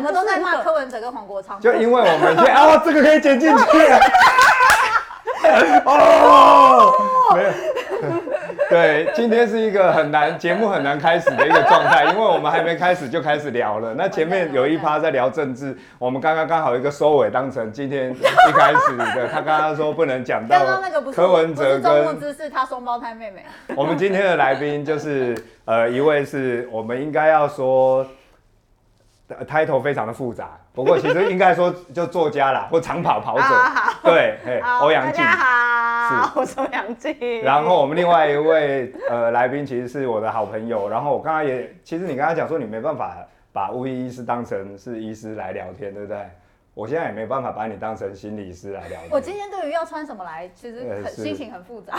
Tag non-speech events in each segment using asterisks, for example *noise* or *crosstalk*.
整个都在骂柯文哲跟黄国昌。就因为我们这啊，这个可以剪进去。*laughs* 哦，没有。对，今天是一个很难节目很难开始的一个状态，因为我们还没开始就开始聊了。那前面有一趴在聊政治，我们刚刚刚好一个收尾，当成今天一开始的。他刚刚说不能讲到柯文哲跟周慕姿是他双胞胎妹妹。我们今天的来宾就是呃一位是我们应该要说 title 非常的复杂，不过其实应该说就作家啦，或长跑跑者。*laughs* 对，欧阳靖。好，*laughs* 我是欧阳靖。然后我们另外一位呃来宾其实是我的好朋友。然后我刚刚也，其实你刚刚讲说你没办法把巫医医师当成是医师来聊天，对不对？我现在也没办法把你当成心理师来聊天。我今天对于要穿什么来，其实很心情很复杂。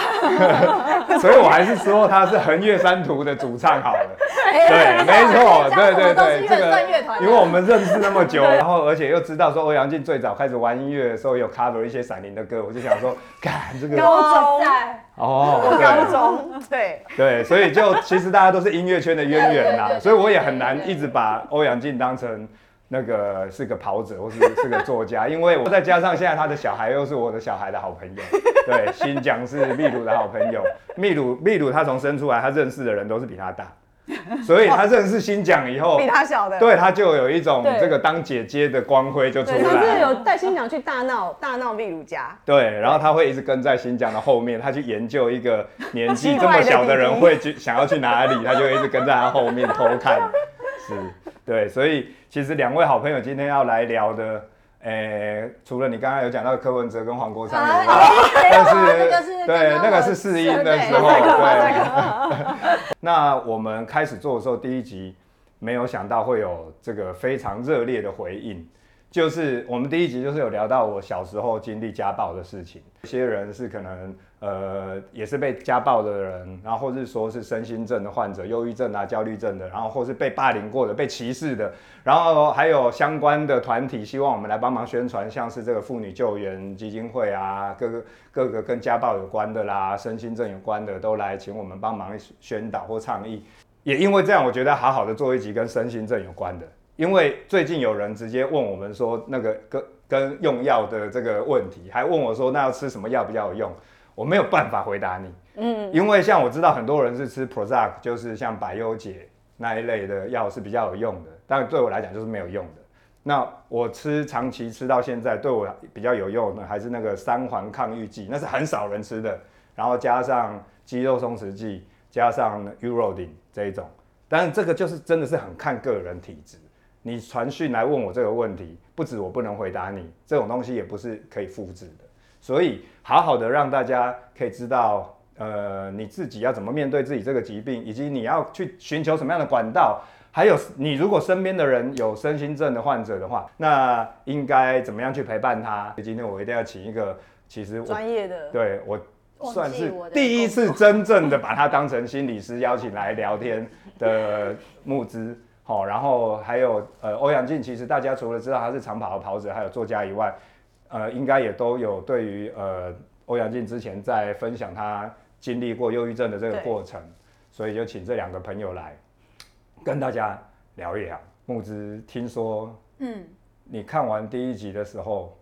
*laughs* 所以我还是说他是横越三途的主唱好了。对，没错，对对对，这个因为我们认识那么久，*laughs* 然后而且又知道说欧阳靖最早开始玩音乐的时候有 cover 一些闪灵的歌，我就想说，看这个高中哦，高中对对，所以就其实大家都是音乐圈的渊源啦，所以我也很难一直把欧阳靖当成。那个是个跑者，或是是个作家，*laughs* 因为我再加上现在他的小孩又是我的小孩的好朋友，*laughs* 对，新疆是秘鲁的好朋友，秘鲁秘鲁他从生出来，他认识的人都是比他大，*laughs* 所以他认识新疆以后，比他小的，对，他就有一种这个当姐姐的光辉就出来。了。他是有带新疆去大闹大闹秘鲁家，对，然后他会一直跟在新疆的后面，他去研究一个年纪这么小的人会去想要去哪里，他就一直跟在他后面偷看，是，对，所以。其实两位好朋友今天要来聊的，诶、欸，除了你刚刚有讲到柯文哲跟黄国昌以外，但是对那个是试音的时候，对。*laughs* 那我们开始做的时候，第一集没有想到会有这个非常热烈的回应。就是我们第一集就是有聊到我小时候经历家暴的事情，有些人是可能呃也是被家暴的人，然后或是说是身心症的患者，忧郁症啊、焦虑症的，然后或是被霸凌过的、被歧视的，然后还有相关的团体希望我们来帮忙宣传，像是这个妇女救援基金会啊，各个各个跟家暴有关的啦、身心症有关的都来请我们帮忙宣导或倡议。也因为这样，我觉得好好的做一集跟身心症有关的。因为最近有人直接问我们说，那个跟跟用药的这个问题，还问我说，那要吃什么药比较有用？我没有办法回答你。嗯，因为像我知道很多人是吃 Prozac，就是像百忧解那一类的药是比较有用的，但对我来讲就是没有用的。那我吃长期吃到现在，对我比较有用的还是那个三环抗郁剂，那是很少人吃的，然后加上肌肉松弛剂，加上 Urodin 这一种，但是这个就是真的是很看个人体质。你传讯来问我这个问题，不止我不能回答你，这种东西也不是可以复制的。所以，好好的让大家可以知道，呃，你自己要怎么面对自己这个疾病，以及你要去寻求什么样的管道。还有，你如果身边的人有身心症的患者的话，那应该怎么样去陪伴他？今天我一定要请一个，其实专业的，对我算是第一次真正的把他当成心理师邀请来聊天的募资。好，然后还有呃，欧阳靖，其实大家除了知道他是长跑的跑者，还有作家以外，呃，应该也都有对于呃，欧阳靖之前在分享他经历过忧郁症的这个过程，所以就请这两个朋友来跟大家聊一聊。木之，听说，嗯，你看完第一集的时候，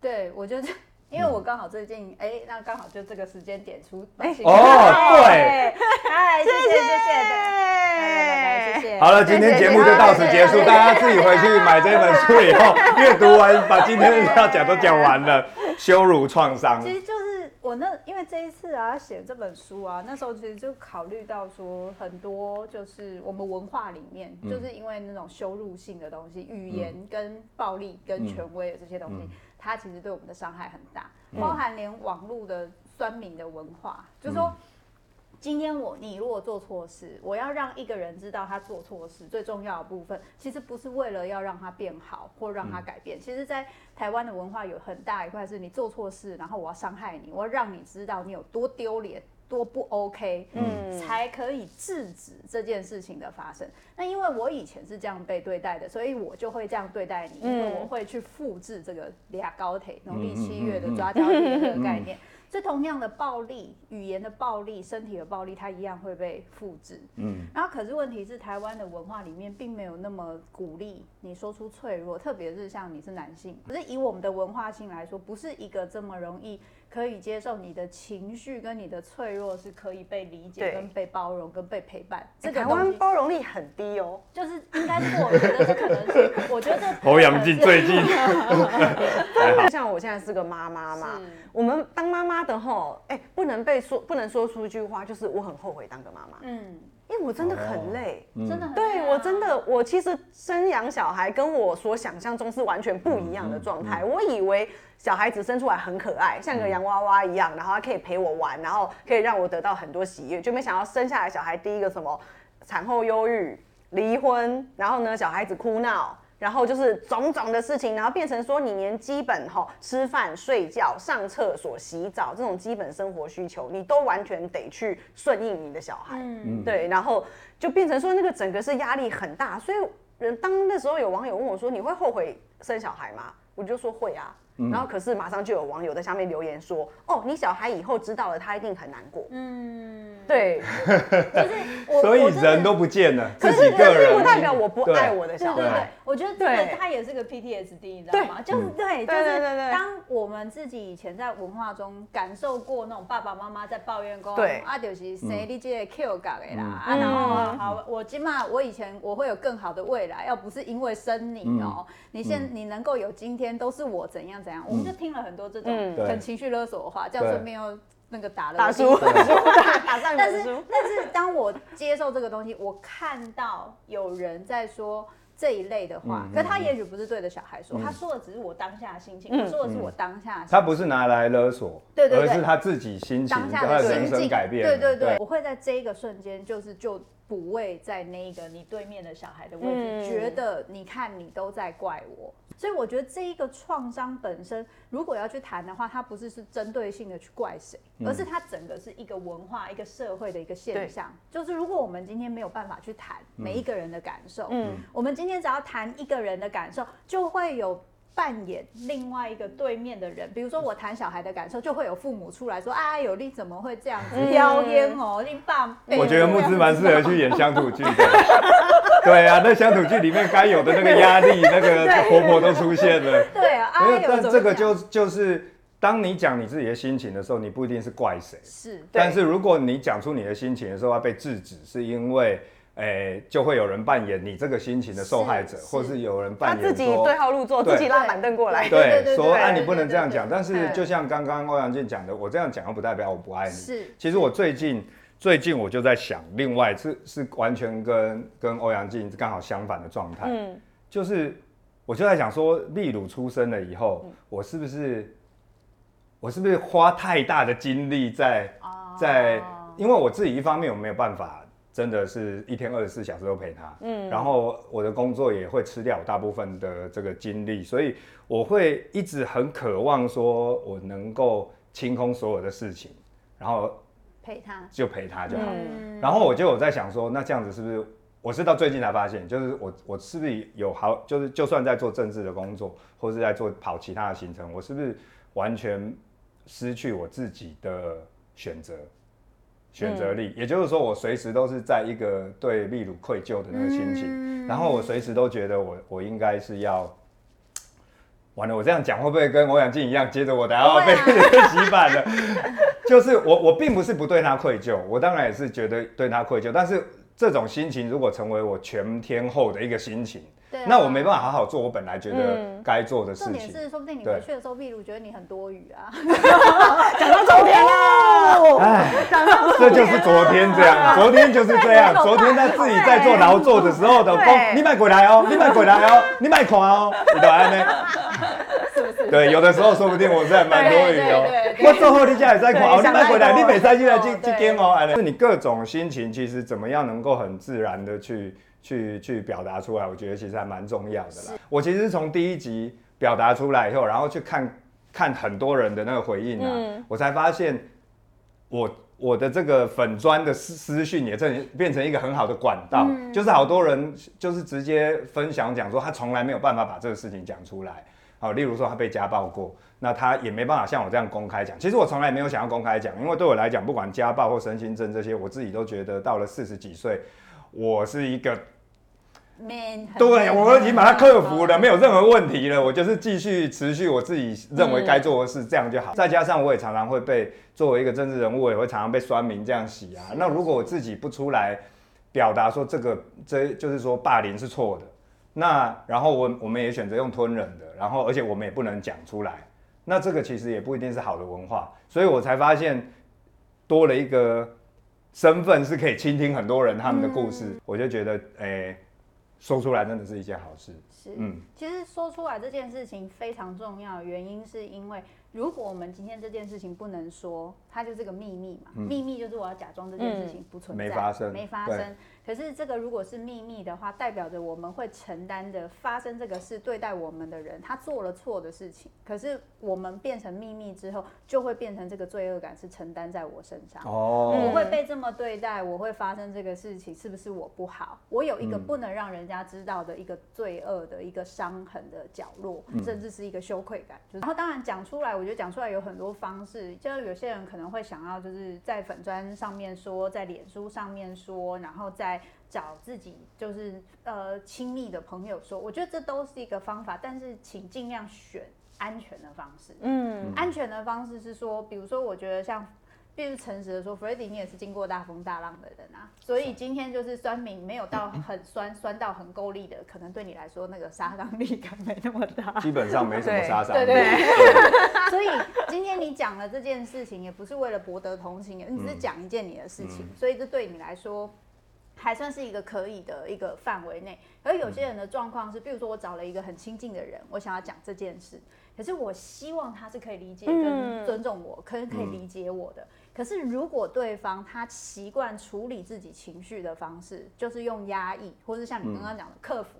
对我就是。因为我刚好最近哎、嗯，那刚好就这个时间点出哎哦，对，哎，谢 *laughs* 谢谢谢，谢谢。好了，今天节目就到此结束，大家自己回去买这本书以后阅读完，把今天要讲都讲完了。羞辱创伤，其实就是我那，因为这一次啊写这本书啊，那时候其实就考虑到说很多就是我们文化里面，嗯、就是因为那种羞辱性的东西，语言跟暴力跟权威的这些东西。它其实对我们的伤害很大，包含连网络的酸民的文化，嗯、就是说，今天我你如果做错事，我要让一个人知道他做错事，最重要的部分，其实不是为了要让他变好或让他改变。嗯、其实，在台湾的文化有很大一块是你做错事，然后我要伤害你，我要让你知道你有多丢脸。多不 OK，嗯，才可以制止这件事情的发生。那因为我以前是这样被对待的，所以我就会这样对待你，因为我会去复制这个俩高铁农历七月的抓交替的这个概念。所以同样的暴力，语言的暴力，身体的暴力，它一样会被复制。嗯，然后可是问题是，台湾的文化里面并没有那么鼓励你说出脆弱，特别是像你是男性，可是以我们的文化性来说，不是一个这么容易。可以接受你的情绪跟你的脆弱是可以被理解、跟被包容、跟被陪伴。这个台湾包容力很低哦，就是应该是我觉得这可能是，我觉得侯阳靖最近，*laughs* 像我现在是个妈妈嘛，我们当妈妈的吼，哎，不能被说，不能说出一句话，就是我很后悔当个妈妈。嗯。因为我真的很累，真的很累。对，我真的，我其实生养小孩跟我所想象中是完全不一样的状态。我以为小孩子生出来很可爱，像个洋娃娃一样，然后他可以陪我玩，然后可以让我得到很多喜悦，就没想到生下来小孩第一个什么产后忧郁、离婚，然后呢，小孩子哭闹。然后就是种种的事情，然后变成说你连基本哈吃饭、睡觉、上厕所、洗澡这种基本生活需求，你都完全得去顺应你的小孩，嗯，对，然后就变成说那个整个是压力很大。所以，人当那时候有网友问我说：“你会后悔生小孩吗？”我就说会啊。然后可是马上就有网友在下面留言说：“哦，你小孩以后知道了，他一定很难过。”嗯，对，就是 *laughs* 所以人都不见了，可是这并不代表我不爱我的小孩。对对对，我觉得这个他也是个 PTSD，你知道吗？就是对，就是当我们自己以前在文化中感受过那种爸爸妈妈在抱怨过，对。啊，就是谁你这个 Q 感的啦，啊，然后好，我起码我以前我会有更好的未来，要不是因为生你哦，你现你能够有今天，都是我怎样。怎样？我们就听了很多这种很情绪勒索的话，这样顺便又那个打了打输，*laughs* 打 *laughs* 但是但是当我接受这个东西，我看到有人在说这一类的话，可他也许不是对着小孩说，他说的只是我当下的心情，他说的是我当下，他不是拿来勒索，对对，而是他自己心情当下的心境。改变，对对对，我会在这一个瞬间，就是就补位在那个你对面的小孩的位置，觉得你看你都在怪我。所以我觉得这一个创伤本身，如果要去谈的话，它不是是针对性的去怪谁，而是它整个是一个文化、一个社会的一个现象。就是如果我们今天没有办法去谈每一个人的感受，嗯，我们今天只要谈一个人的感受，就会有。扮演另外一个对面的人，比如说我谈小孩的感受，就会有父母出来说：“啊，有利怎么会这样子妖艳哦？你爸。”我觉得木之蛮适合去演乡土剧的。*laughs* 对啊，那乡土剧里面该有的那个压力，那个 *laughs* 婆婆都出现了。对啊，没有但这个就就是，当你讲你自己的心情的时候，你不一定是怪谁，是。但是如果你讲出你的心情的时候要被制止，是因为。哎，就会有人扮演你这个心情的受害者，或是有人扮演他自己对号入座，自己拉板凳过来，对，说啊，你不能这样讲。但是就像刚刚欧阳靖讲的，我这样讲又不代表我不爱你。是，其实我最近最近我就在想，另外是是完全跟跟欧阳靖刚好相反的状态。嗯，就是我就在想说，秘鲁出生了以后，我是不是我是不是花太大的精力在在，因为我自己一方面我没有办法。真的是一天二十四小时都陪他，嗯，然后我的工作也会吃掉大部分的这个精力，所以我会一直很渴望说，我能够清空所有的事情，然后陪他，就陪他就好。然后我就有在想说，那这样子是不是？我是到最近才发现，就是我我是不是有好，就是就算在做政治的工作，或是在做跑其他的行程，我是不是完全失去我自己的选择？选择力，也就是说，我随时都是在一个对秘鲁愧疚的那个心情，然后我随时都觉得我我应该是要完了。我这样讲会不会跟欧阳靖一样？接着我等下要被 *laughs* 洗版了。就是我我并不是不对他愧疚，我当然也是觉得对他愧疚，但是这种心情如果成为我全天候的一个心情。那我没办法好好做我本来觉得该做的事情。重点是，说不定你回去的时候，秘鲁觉得你很多余啊。*laughs* 讲到昨天了，哎，这就是昨天这样，昨天就是这样。昨天他自己在做劳作的时候的风，你买过来哦，你买过来哦，你买款哦，你懂吗？是不是？对，有的时候说不定我是蛮多余哦。我做后你家也在款哦，你买过来，你每三进来进进店哦，是你各种心情，其实怎么样能够很自然的去。去去表达出来，我觉得其实还蛮重要的啦。我其实是从第一集表达出来以后，然后去看看很多人的那个回应啊，我才发现我我的这个粉砖的私私讯也正变成一个很好的管道，就是好多人就是直接分享讲说他从来没有办法把这个事情讲出来，好，例如说他被家暴过，那他也没办法像我这样公开讲。其实我从来没有想要公开讲，因为对我来讲，不管家暴或身心症这些，我自己都觉得到了四十几岁，我是一个。Man, 对，我已经把它克服了，没有任何问题了。我就是继续持续我自己认为该做的事，这样就好。再加上我也常常会被作为一个政治人物，也会常常被酸民这样洗啊。那如果我自己不出来表达说这个，这就是说霸凌是错的，那然后我我们也选择用吞忍的，然后而且我们也不能讲出来，那这个其实也不一定是好的文化。所以我才发现多了一个身份是可以倾听很多人他们的故事，我就觉得哎。说出来真的是一件好事。是，嗯，其实说出来这件事情非常重要的原因是因为。如果我们今天这件事情不能说，它就是个秘密嘛。秘密就是我要假装这件事情不存在，没发生，没发生。可是这个如果是秘密的话，代表着我们会承担着发生这个事对待我们的人，他做了错的事情。可是我们变成秘密之后，就会变成这个罪恶感是承担在我身上。哦，我会被这么对待，我会发生这个事情，是不是我不好？我有一个不能让人家知道的一个罪恶的一个伤痕的角落，甚至是一个羞愧感。然后当然讲出来，我。觉得讲出来有很多方式，就是有些人可能会想要就是在粉砖上面说，在脸书上面说，然后再找自己就是呃亲密的朋友说。我觉得这都是一个方法，但是请尽量选安全的方式。嗯，安全的方式是说，比如说，我觉得像。必须诚实的说，Freddy，你也是经过大风大浪的人啊，所以今天就是酸民没有到很酸，酸到很够力的，可能对你来说那个杀伤力感没那么大，基本上没什么杀伤力。对对对。*laughs* 所以今天你讲了这件事情，也不是为了博得同情，你只是讲一件你的事情，嗯、所以这对你来说还算是一个可以的一个范围内。而有些人的状况是，比如说我找了一个很亲近的人，我想要讲这件事，可是我希望他是可以理解跟尊重我，可能可以理解我的。可是，如果对方他习惯处理自己情绪的方式，就是用压抑，或是像你刚刚讲的克服。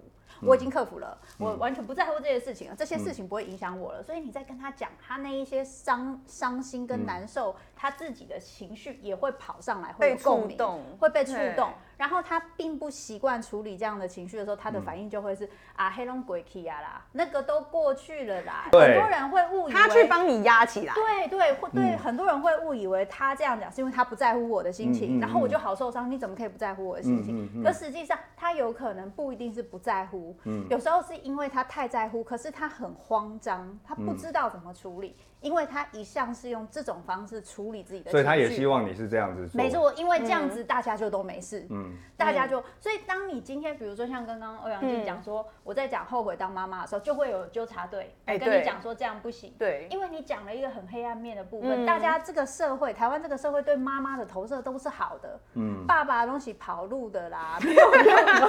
我已经克服了，嗯、我完全不在乎这些事情了，这些事情不会影响我了。嗯、所以你在跟他讲他那一些伤伤心跟难受，嗯、他自己的情绪也会跑上来，会有共鸣，会被触动。然后他并不习惯处理这样的情绪的时候，他的反应就会是、嗯、啊，黑龙鬼气啊啦，那个都过去了啦。很多人会误以为他去帮你压起来。对对会对，嗯、很多人会误以为他这样讲是因为他不在乎我的心情，然后我就好受伤。你怎么可以不在乎我的心情？嗯嗯嗯、可实际上他有可能不一定是不在乎。嗯，有时候是因为他太在乎，可是他很慌张，他不知道怎么处理。嗯因为他一向是用这种方式处理自己的，所以他也希望你是这样子做。没错，因为这样子大家就都没事。嗯，大家就所以当你今天比如说像刚刚欧阳靖讲说，我在讲后悔当妈妈的时候，就会有纠察队跟你讲说这样不行。对，因为你讲了一个很黑暗面的部分，大家这个社会，台湾这个社会对妈妈的投射都是好的。嗯，爸爸的东西跑路的啦，*laughs* 没有用的。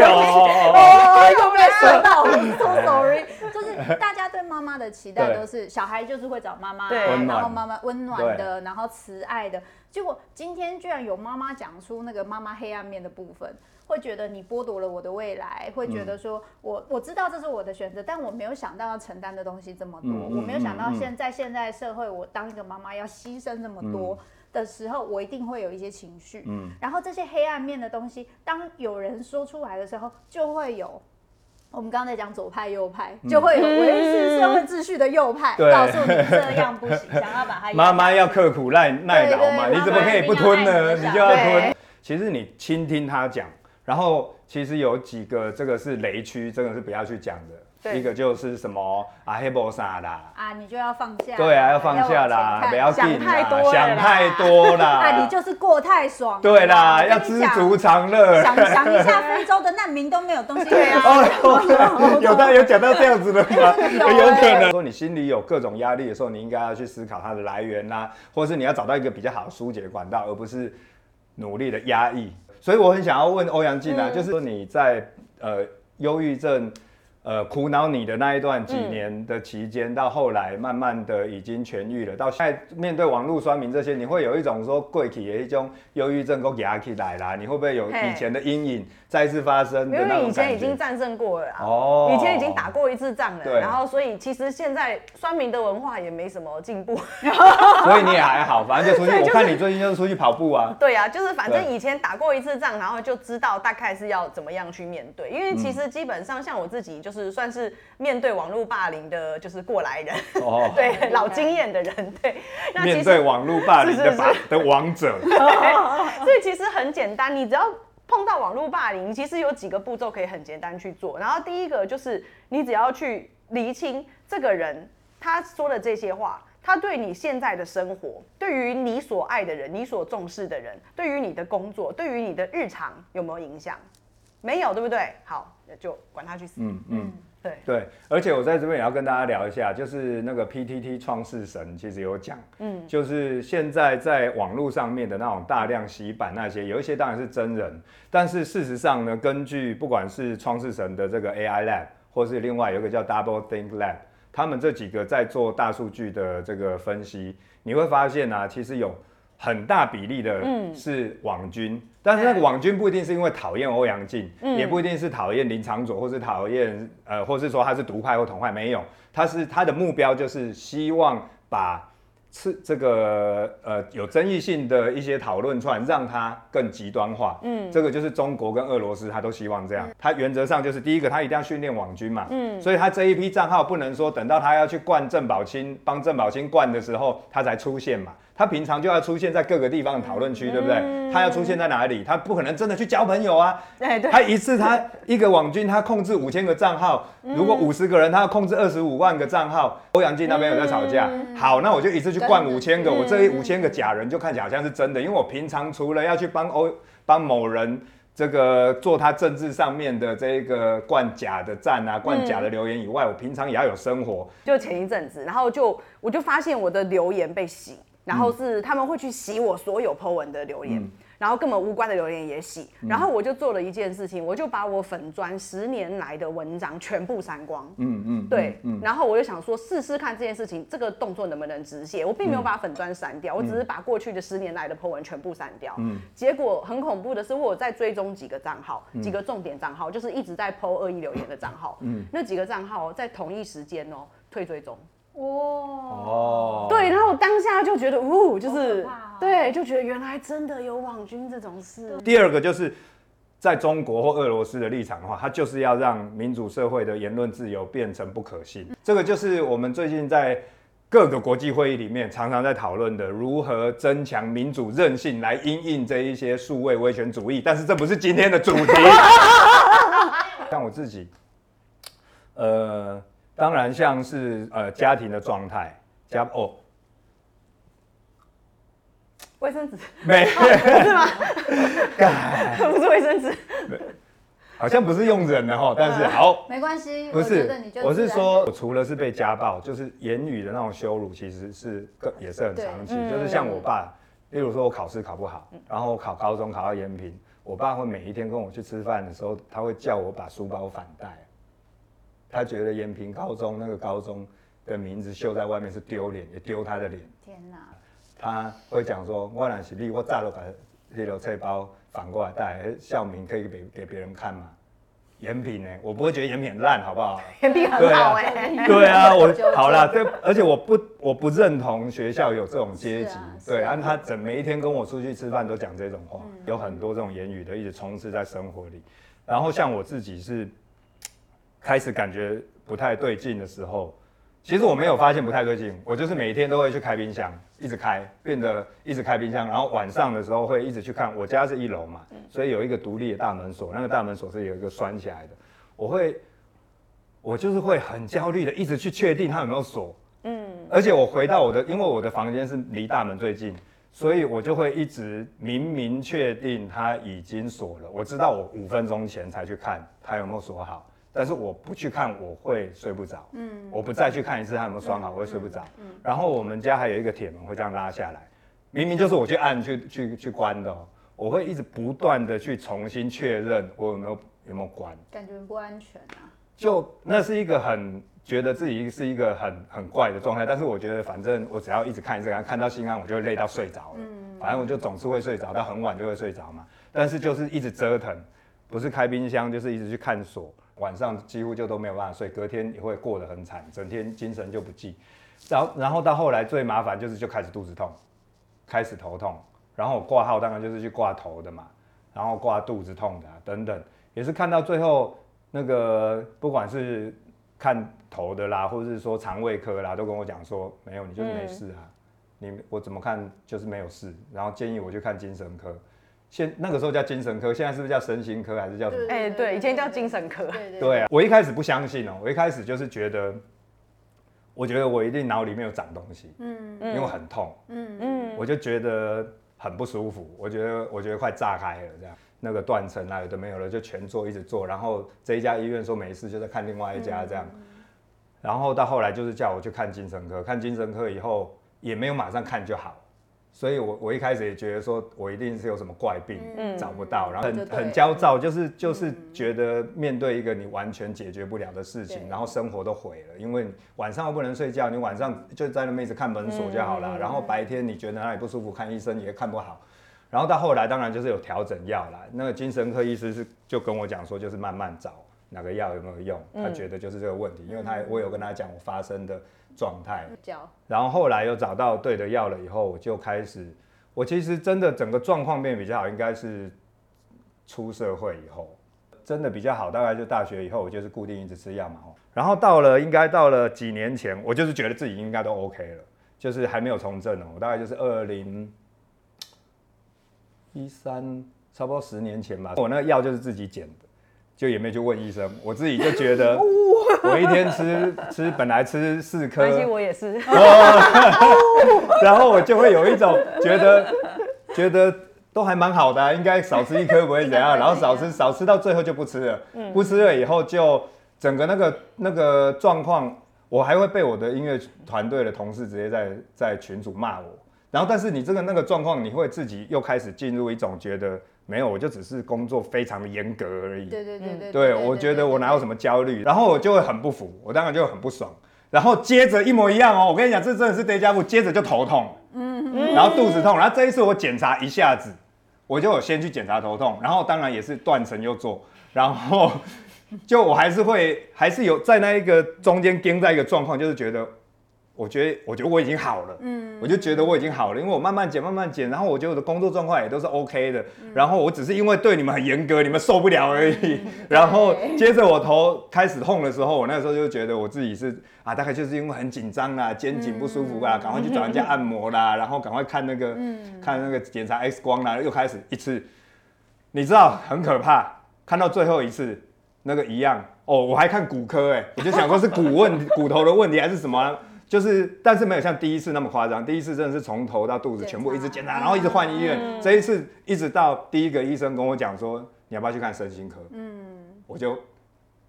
*laughs* 哦，又被说到 *laughs* 了，so sorry。就是大家对妈妈的期待。都是小孩就是会找妈妈，然后妈妈温暖的，然后慈爱的。结果今天居然有妈妈讲出那个妈妈黑暗面的部分，会觉得你剥夺了我的未来，会觉得说我我知道这是我的选择，但我没有想到要承担的东西这么多，我没有想到现在现在社会我当一个妈妈要牺牲这么多的时候，我一定会有一些情绪。嗯然后这些黑暗面的东西，当有人说出来的时候，就会有。我们刚才讲左派右派，就会有维持社会秩序的右派，告诉你这样不行，想要把它。妈妈要刻苦耐耐劳嘛，你怎么可以不吞呢？你就要吞。其实你倾听他讲，然后其实有几个这个是雷区，真的是不要去讲的。一个就是什么啊，黑波啥啦啊，你就要放下。对啊，要放下啦，不要想太多，想太多啦。*laughs* 啊，你就是过太爽。对啦，要知足常乐。想想一下，非洲的难民都没有东西吃啊。*laughs* *laughs* 有的有讲到这样子的吗？有可能。说你心里有各种压力的时候，你应该要去思考它的来源啦，或者是你要找到一个比较好的疏解管道，而不是努力的压抑。所以我很想要问欧阳靖啊，就是说你在呃忧郁症。呃，苦恼你的那一段几年的期间，嗯、到后来慢慢的已经痊愈了。到现在面对网络酸民这些，你会有一种说贵体的一种忧郁症都压起来啦。你会不会有以前的阴影再次发生？因为以前已经战胜过了啊，哦，以前已经打过一次仗了。对然后所以其实现在酸民的文化也没什么进步。*laughs* 所以你也还好，反正就出去。就是、我看你最近就是出去跑步啊。对啊，就是反正以前打过一次仗，然后就知道大概是要怎么样去面对。因为其实基本上像我自己就是。就是算是面对网络霸凌的，就是过来人，哦，*laughs* 对，老经验的人，对。那面对网络霸凌的霸的王者，*laughs* 所以其实很简单，你只要碰到网络霸凌，其实有几个步骤可以很简单去做。然后第一个就是你只要去厘清这个人他说的这些话。他对你现在的生活，对于你所爱的人、你所重视的人，对于你的工作，对于你的日常有没有影响？没有，对不对？好，就管他去死。嗯嗯，对对。而且我在这边也要跟大家聊一下，就是那个 PTT 创世神其实有讲，嗯，就是现在在网络上面的那种大量洗版那些，有一些当然是真人，但是事实上呢，根据不管是创世神的这个 AI Lab，或是另外有一个叫 Double Think Lab。他们这几个在做大数据的这个分析，你会发现啊，其实有很大比例的是网军，嗯、但是那个网军不一定是因为讨厌欧阳靖，嗯、也不一定是讨厌林长佐，或是讨厌呃，或是说他是独派或统派，没有，他是他的目标就是希望把。是这个呃有争议性的一些讨论串，让它更极端化。嗯，这个就是中国跟俄罗斯，他都希望这样。他原则上就是第一个，他一定要训练网军嘛。嗯，所以他这一批账号不能说等到他要去灌郑宝清，帮郑宝清灌的时候，他才出现嘛。他平常就要出现在各个地方的讨论区，对不对？他要出现在哪里？他不可能真的去交朋友啊。他一次他一个网军，他控制五千个账号，如果五十个人，他要控制二十五万个账号。欧阳靖那边有在吵架，好，那我就一次去灌五千个，我这五千个假人就看起来好像是真的，因为我平常除了要去帮欧帮某人这个做他政治上面的这个灌假的赞啊，灌假的留言以外，我平常也要有生活。就前一阵子，然后就我就发现我的留言被洗。然后是他们会去洗我所有 po 文的留言，嗯、然后根本无关的留言也洗，嗯、然后我就做了一件事情，我就把我粉砖十年来的文章全部删光。嗯嗯，嗯对，嗯、然后我就想说试试看这件事情这个动作能不能止血。我并没有把粉砖删掉，嗯、我只是把过去的十年来的 po 文全部删掉。嗯，结果很恐怖的是，我在追踪几个账号，几个重点账号，就是一直在 po 恶意留言的账号。嗯，那几个账号在同一时间哦退追踪。哇哦，对，然后我当下就觉得，呜，就是，哦、对，就觉得原来真的有网军这种事。第二个就是，在中国或俄罗斯的立场的话，他就是要让民主社会的言论自由变成不可信。嗯、这个就是我们最近在各个国际会议里面常常在讨论的，如何增强民主韧性来因应这一些数位威权主义。但是这不是今天的主题。*laughs* 像我自己，呃。当然，像是呃家庭的状态，家哦，卫生纸。没，不是吗？*laughs* 不是卫生纸，好像不是用人的哈，但是好，没关系，不是，我是说，我除了是被家暴，就是言语的那种羞辱，其实是更也是很长期，就是像我爸，例如说我考试考不好，然后我考高中考到延平，我爸会每一天跟我去吃饭的时候，他会叫我把书包反带。他觉得延平高中那个高中的名字绣在外面是丢脸，也丢他的脸。天哪！他会讲说：“我若是你，我炸了把这个菜包反过来带，校名可以给给别人看嘛。”延平呢，我不会觉得延平很烂，好不好？延平很好哎、欸。对啊，我好了，*laughs* 这而且我不我不认同学校有这种阶级。啊、对，然后他整每一天跟我出去吃饭都讲这种话，嗯、有很多这种言语的一直充斥在生活里。然后像我自己是。开始感觉不太对劲的时候，其实我没有发现不太对劲，我就是每天都会去开冰箱，一直开，变得一直开冰箱，然后晚上的时候会一直去看。我家是一楼嘛，所以有一个独立的大门锁，那个大门锁是有一个拴起来的。我会，我就是会很焦虑的一直去确定它有没有锁。嗯，而且我回到我的，因为我的房间是离大门最近，所以我就会一直明明确定它已经锁了。我知道我五分钟前才去看它有没有锁好。但是我不去看，我会睡不着。嗯，我不再去看一次，它有没有拴好，我会睡不着。嗯，然后我们家还有一个铁门会这样拉下来，明明就是我去按去去去关的，我会一直不断的去重新确认我有没有有没有关。感觉不安全啊。就那是一个很觉得自己是一个很很怪的状态，但是我觉得反正我只要一直看一次看，看到心安我就会累到睡着了。嗯，反正我就总是会睡着，到很晚就会睡着嘛。但是就是一直折腾，不是开冰箱就是一直去看锁。晚上几乎就都没有办法睡，隔天也会过得很惨，整天精神就不济。然后，然后到后来最麻烦就是就开始肚子痛，开始头痛，然后我挂号当然就是去挂头的嘛，然后挂肚子痛的啊，等等，也是看到最后那个不管是看头的啦，或者是说肠胃科啦，都跟我讲说没有，你就是没事啊。你我怎么看就是没有事，然后建议我去看精神科。现那个时候叫精神科，现在是不是叫身心科还是叫什么？哎、欸，对，以前叫精神科。对对，对，对啊，我一开始不相信哦、喔，我一开始就是觉得，我觉得我一定脑里面有长东西，嗯，因为很痛，嗯。嗯，我就觉得很不舒服，我觉得我觉得快炸开了这样，那个断层啊有的没有了，就全做一直做，然后这一家医院说没事，就在看另外一家这样，嗯、然后到后来就是叫我去看精神科，看精神科以后也没有马上看就好。所以我，我我一开始也觉得说，我一定是有什么怪病，嗯、找不到，然后很很焦躁，就是就是觉得面对一个你完全解决不了的事情，然后生活都毁了，因为晚上又不能睡觉，你晚上就在那边一直看门锁就好了，然后白天你觉得哪里不舒服，看医生也看不好，然后到后来当然就是有调整药啦，那个精神科医师是就跟我讲说，就是慢慢找哪个药有没有用，他觉得就是这个问题，因为他我有跟他讲我发生的。状态，然后后来又找到对的药了以后，我就开始，我其实真的整个状况变比较好，应该是出社会以后，真的比较好，大概就大学以后，我就是固定一直吃药嘛，然后到了应该到了几年前，我就是觉得自己应该都 OK 了，就是还没有从政哦，我大概就是二零一三，差不多十年前吧，我那个药就是自己捡的。就也没去问医生，我自己就觉得，*laughs* 我一天吃吃本来吃四颗，关系我也是，*laughs* 然后我就会有一种觉得觉得都还蛮好的，啊，应该少吃一颗不会怎样，然后少吃少吃到最后就不吃了，不吃了以后就整个那个那个状况，我还会被我的音乐团队的同事直接在在群主骂我，然后但是你这个那个状况，你会自己又开始进入一种觉得。没有，我就只是工作非常的严格而已。对对对对。对，我觉得我哪有什么焦虑，然后我就会很不服，我当然就很不爽。然后接着一模一样哦，我跟你讲，这真的是 day 加 vu，接着就头痛，嗯嗯，然后肚子痛，然后这一次我检查一下子，我就有先去检查头痛，然后当然也是断层又做，然后 *laughs* 就我还是会还是有在那一个中间跟在一个状况，就是觉得。我觉得，我觉得我已经好了，嗯，我就觉得我已经好了，因为我慢慢减，慢慢减，然后我觉得我的工作状况也都是 OK 的，嗯、然后我只是因为对你们很严格，你们受不了而已。嗯、*laughs* 然后接着我头开始痛的时候，我那时候就觉得我自己是啊，大概就是因为很紧张啦，肩颈不舒服啊，赶、嗯、快去找人家按摩啦，嗯、*laughs* 然后赶快看那个，嗯、看那个检查 X 光啦，又开始一次，你知道很可怕，看到最后一次那个一样。哦，我还看骨科哎、欸，我就想说是骨问 *laughs* 骨头的问题还是什么、啊？就是，但是没有像第一次那么夸张。第一次真的是从头到肚子全部一直检查，然后一直换医院。嗯、这一次一直到第一个医生跟我讲说，你要不要去看身心科？嗯，我就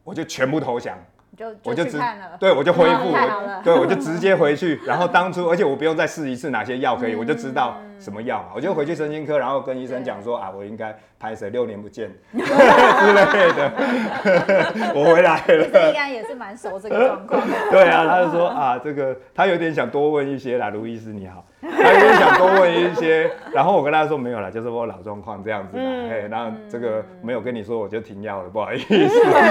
我就全部投降。就我就直对我就恢复，我对我就直接回去，然后当初而且我不用再试一次哪些药可以，我就知道什么药嘛，我就回去神经科，然后跟医生讲说啊，我应该拍摄六年不见 *laughs* 之类的，*laughs* 我回来了，应该也是蛮熟这个状况。对啊，他就说啊，这个他有点想多问一些啦，卢医师你好。他有点想多问一些，然后我跟他说没有啦，就是我老状况这样子啦。嘿，那这个没有跟你说，我就停药了，不好意思。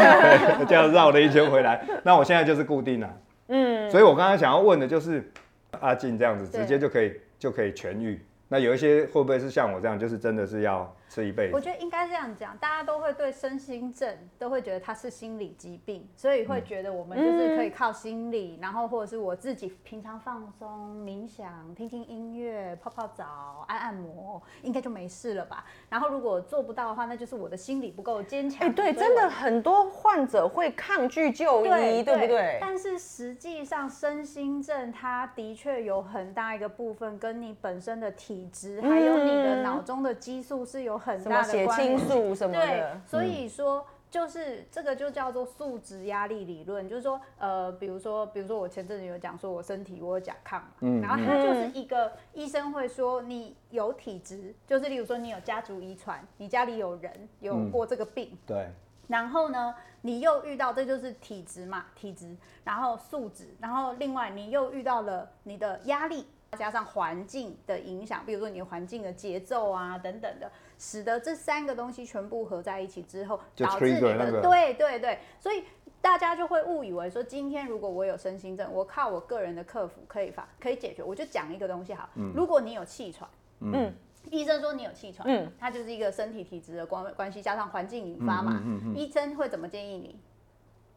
*laughs* 这样绕了一圈回来，那我现在就是固定了。嗯，所以我刚刚想要问的就是，阿静这样子直接就可以就可以痊愈。那有一些会不会是像我这样，就是真的是要？吃一辈子，我觉得应该这样讲，大家都会对身心症都会觉得它是心理疾病，所以会觉得我们就是可以靠心理，嗯、然后或者是我自己平常放松、冥想、听听音乐、泡泡澡、按按摩，应该就没事了吧？然后如果做不到的话，那就是我的心理不够坚强。哎，对，真的很多患者会抗拒就医，对，对不对？但是实际上，身心症它的确有很大一个部分跟你本身的体质，还有你的脑中的激素是有。很大的血清素什么的，对，所以说就是这个就叫做数值压力理论，就是说，呃，比如说，比如说我前阵子有讲说我身体我有甲亢，嗯，然后他就是一个医生会说你有体质，就是例如说你有家族遗传，你家里有人有过这个病，对，然后呢，你又遇到这就是体质嘛，体质，然后数值，然后另外你又遇到了你的压力。加上环境的影响，比如说你环境的节奏啊等等的，使得这三个东西全部合在一起之后，导致你的、那个、对对对，所以大家就会误以为说，今天如果我有身心症，我靠我个人的克服可以法可以解决，我就讲一个东西好，嗯、如果你有气喘，嗯。医生说你有气喘，嗯，它就是一个身体体质的关关系，加上环境引发嘛。嗯嗯嗯、医生会怎么建议你？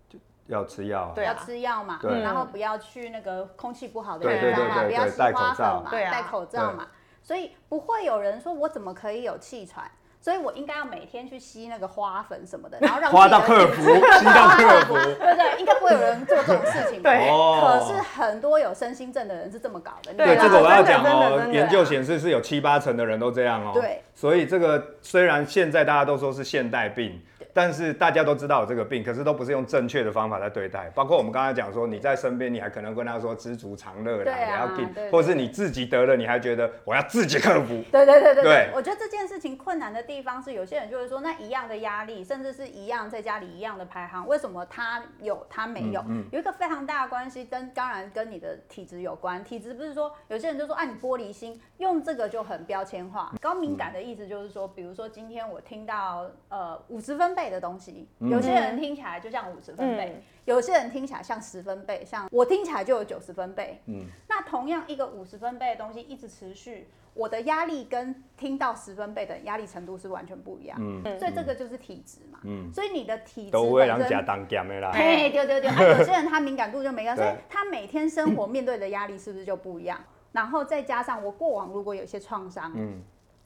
就要吃药，对，要吃药嘛，然后不要去那个空气不好的地方嘛，不要吸花粉嘛，戴口罩嘛。所以不会有人说我怎么可以有气喘？所以我应该要每天去吸那个花粉什么的，*laughs* 然后让花到克服，吸到克服，对不对？应该不会有人做这种事情吧？对。可是很多有身心症的人是这么搞的。对，这个我要讲哦。研究显示是有七八成的人都这样哦。对。所以这个虽然现在大家都说是现代病。但是大家都知道有这个病，可是都不是用正确的方法在对待。包括我们刚才讲说，你在身边，你还可能跟他说知足常乐啦，你要给，或者是你自己得了，你还觉得我要自己克服。对对对对对。我觉得这件事情困难的地方是，有些人就会说，那一样的压力，甚至是一样在家里一样的排行，为什么他有他没有？有一个非常大的关系，跟当然跟你的体质有关。体质不是说有些人就说，啊，你玻璃心，用这个就很标签化。高敏感的意思就是说，比如说今天我听到呃五十分贝的东西。有些人听起来就像五十分贝，嗯、有些人听起来像十分贝，像我听起来就有九十分贝。嗯，那同样一个五十分贝的东西一直持续，我的压力跟听到十分贝的压力程度是完全不一样。嗯，所以这个就是体质嘛。嗯，所以你的体质都会让加当减的啦。嘿，对对对，有些人他敏感度就没了，所以他每天生活面对的压力是不是就不一样？然后再加上我过往如果有些创伤，嗯。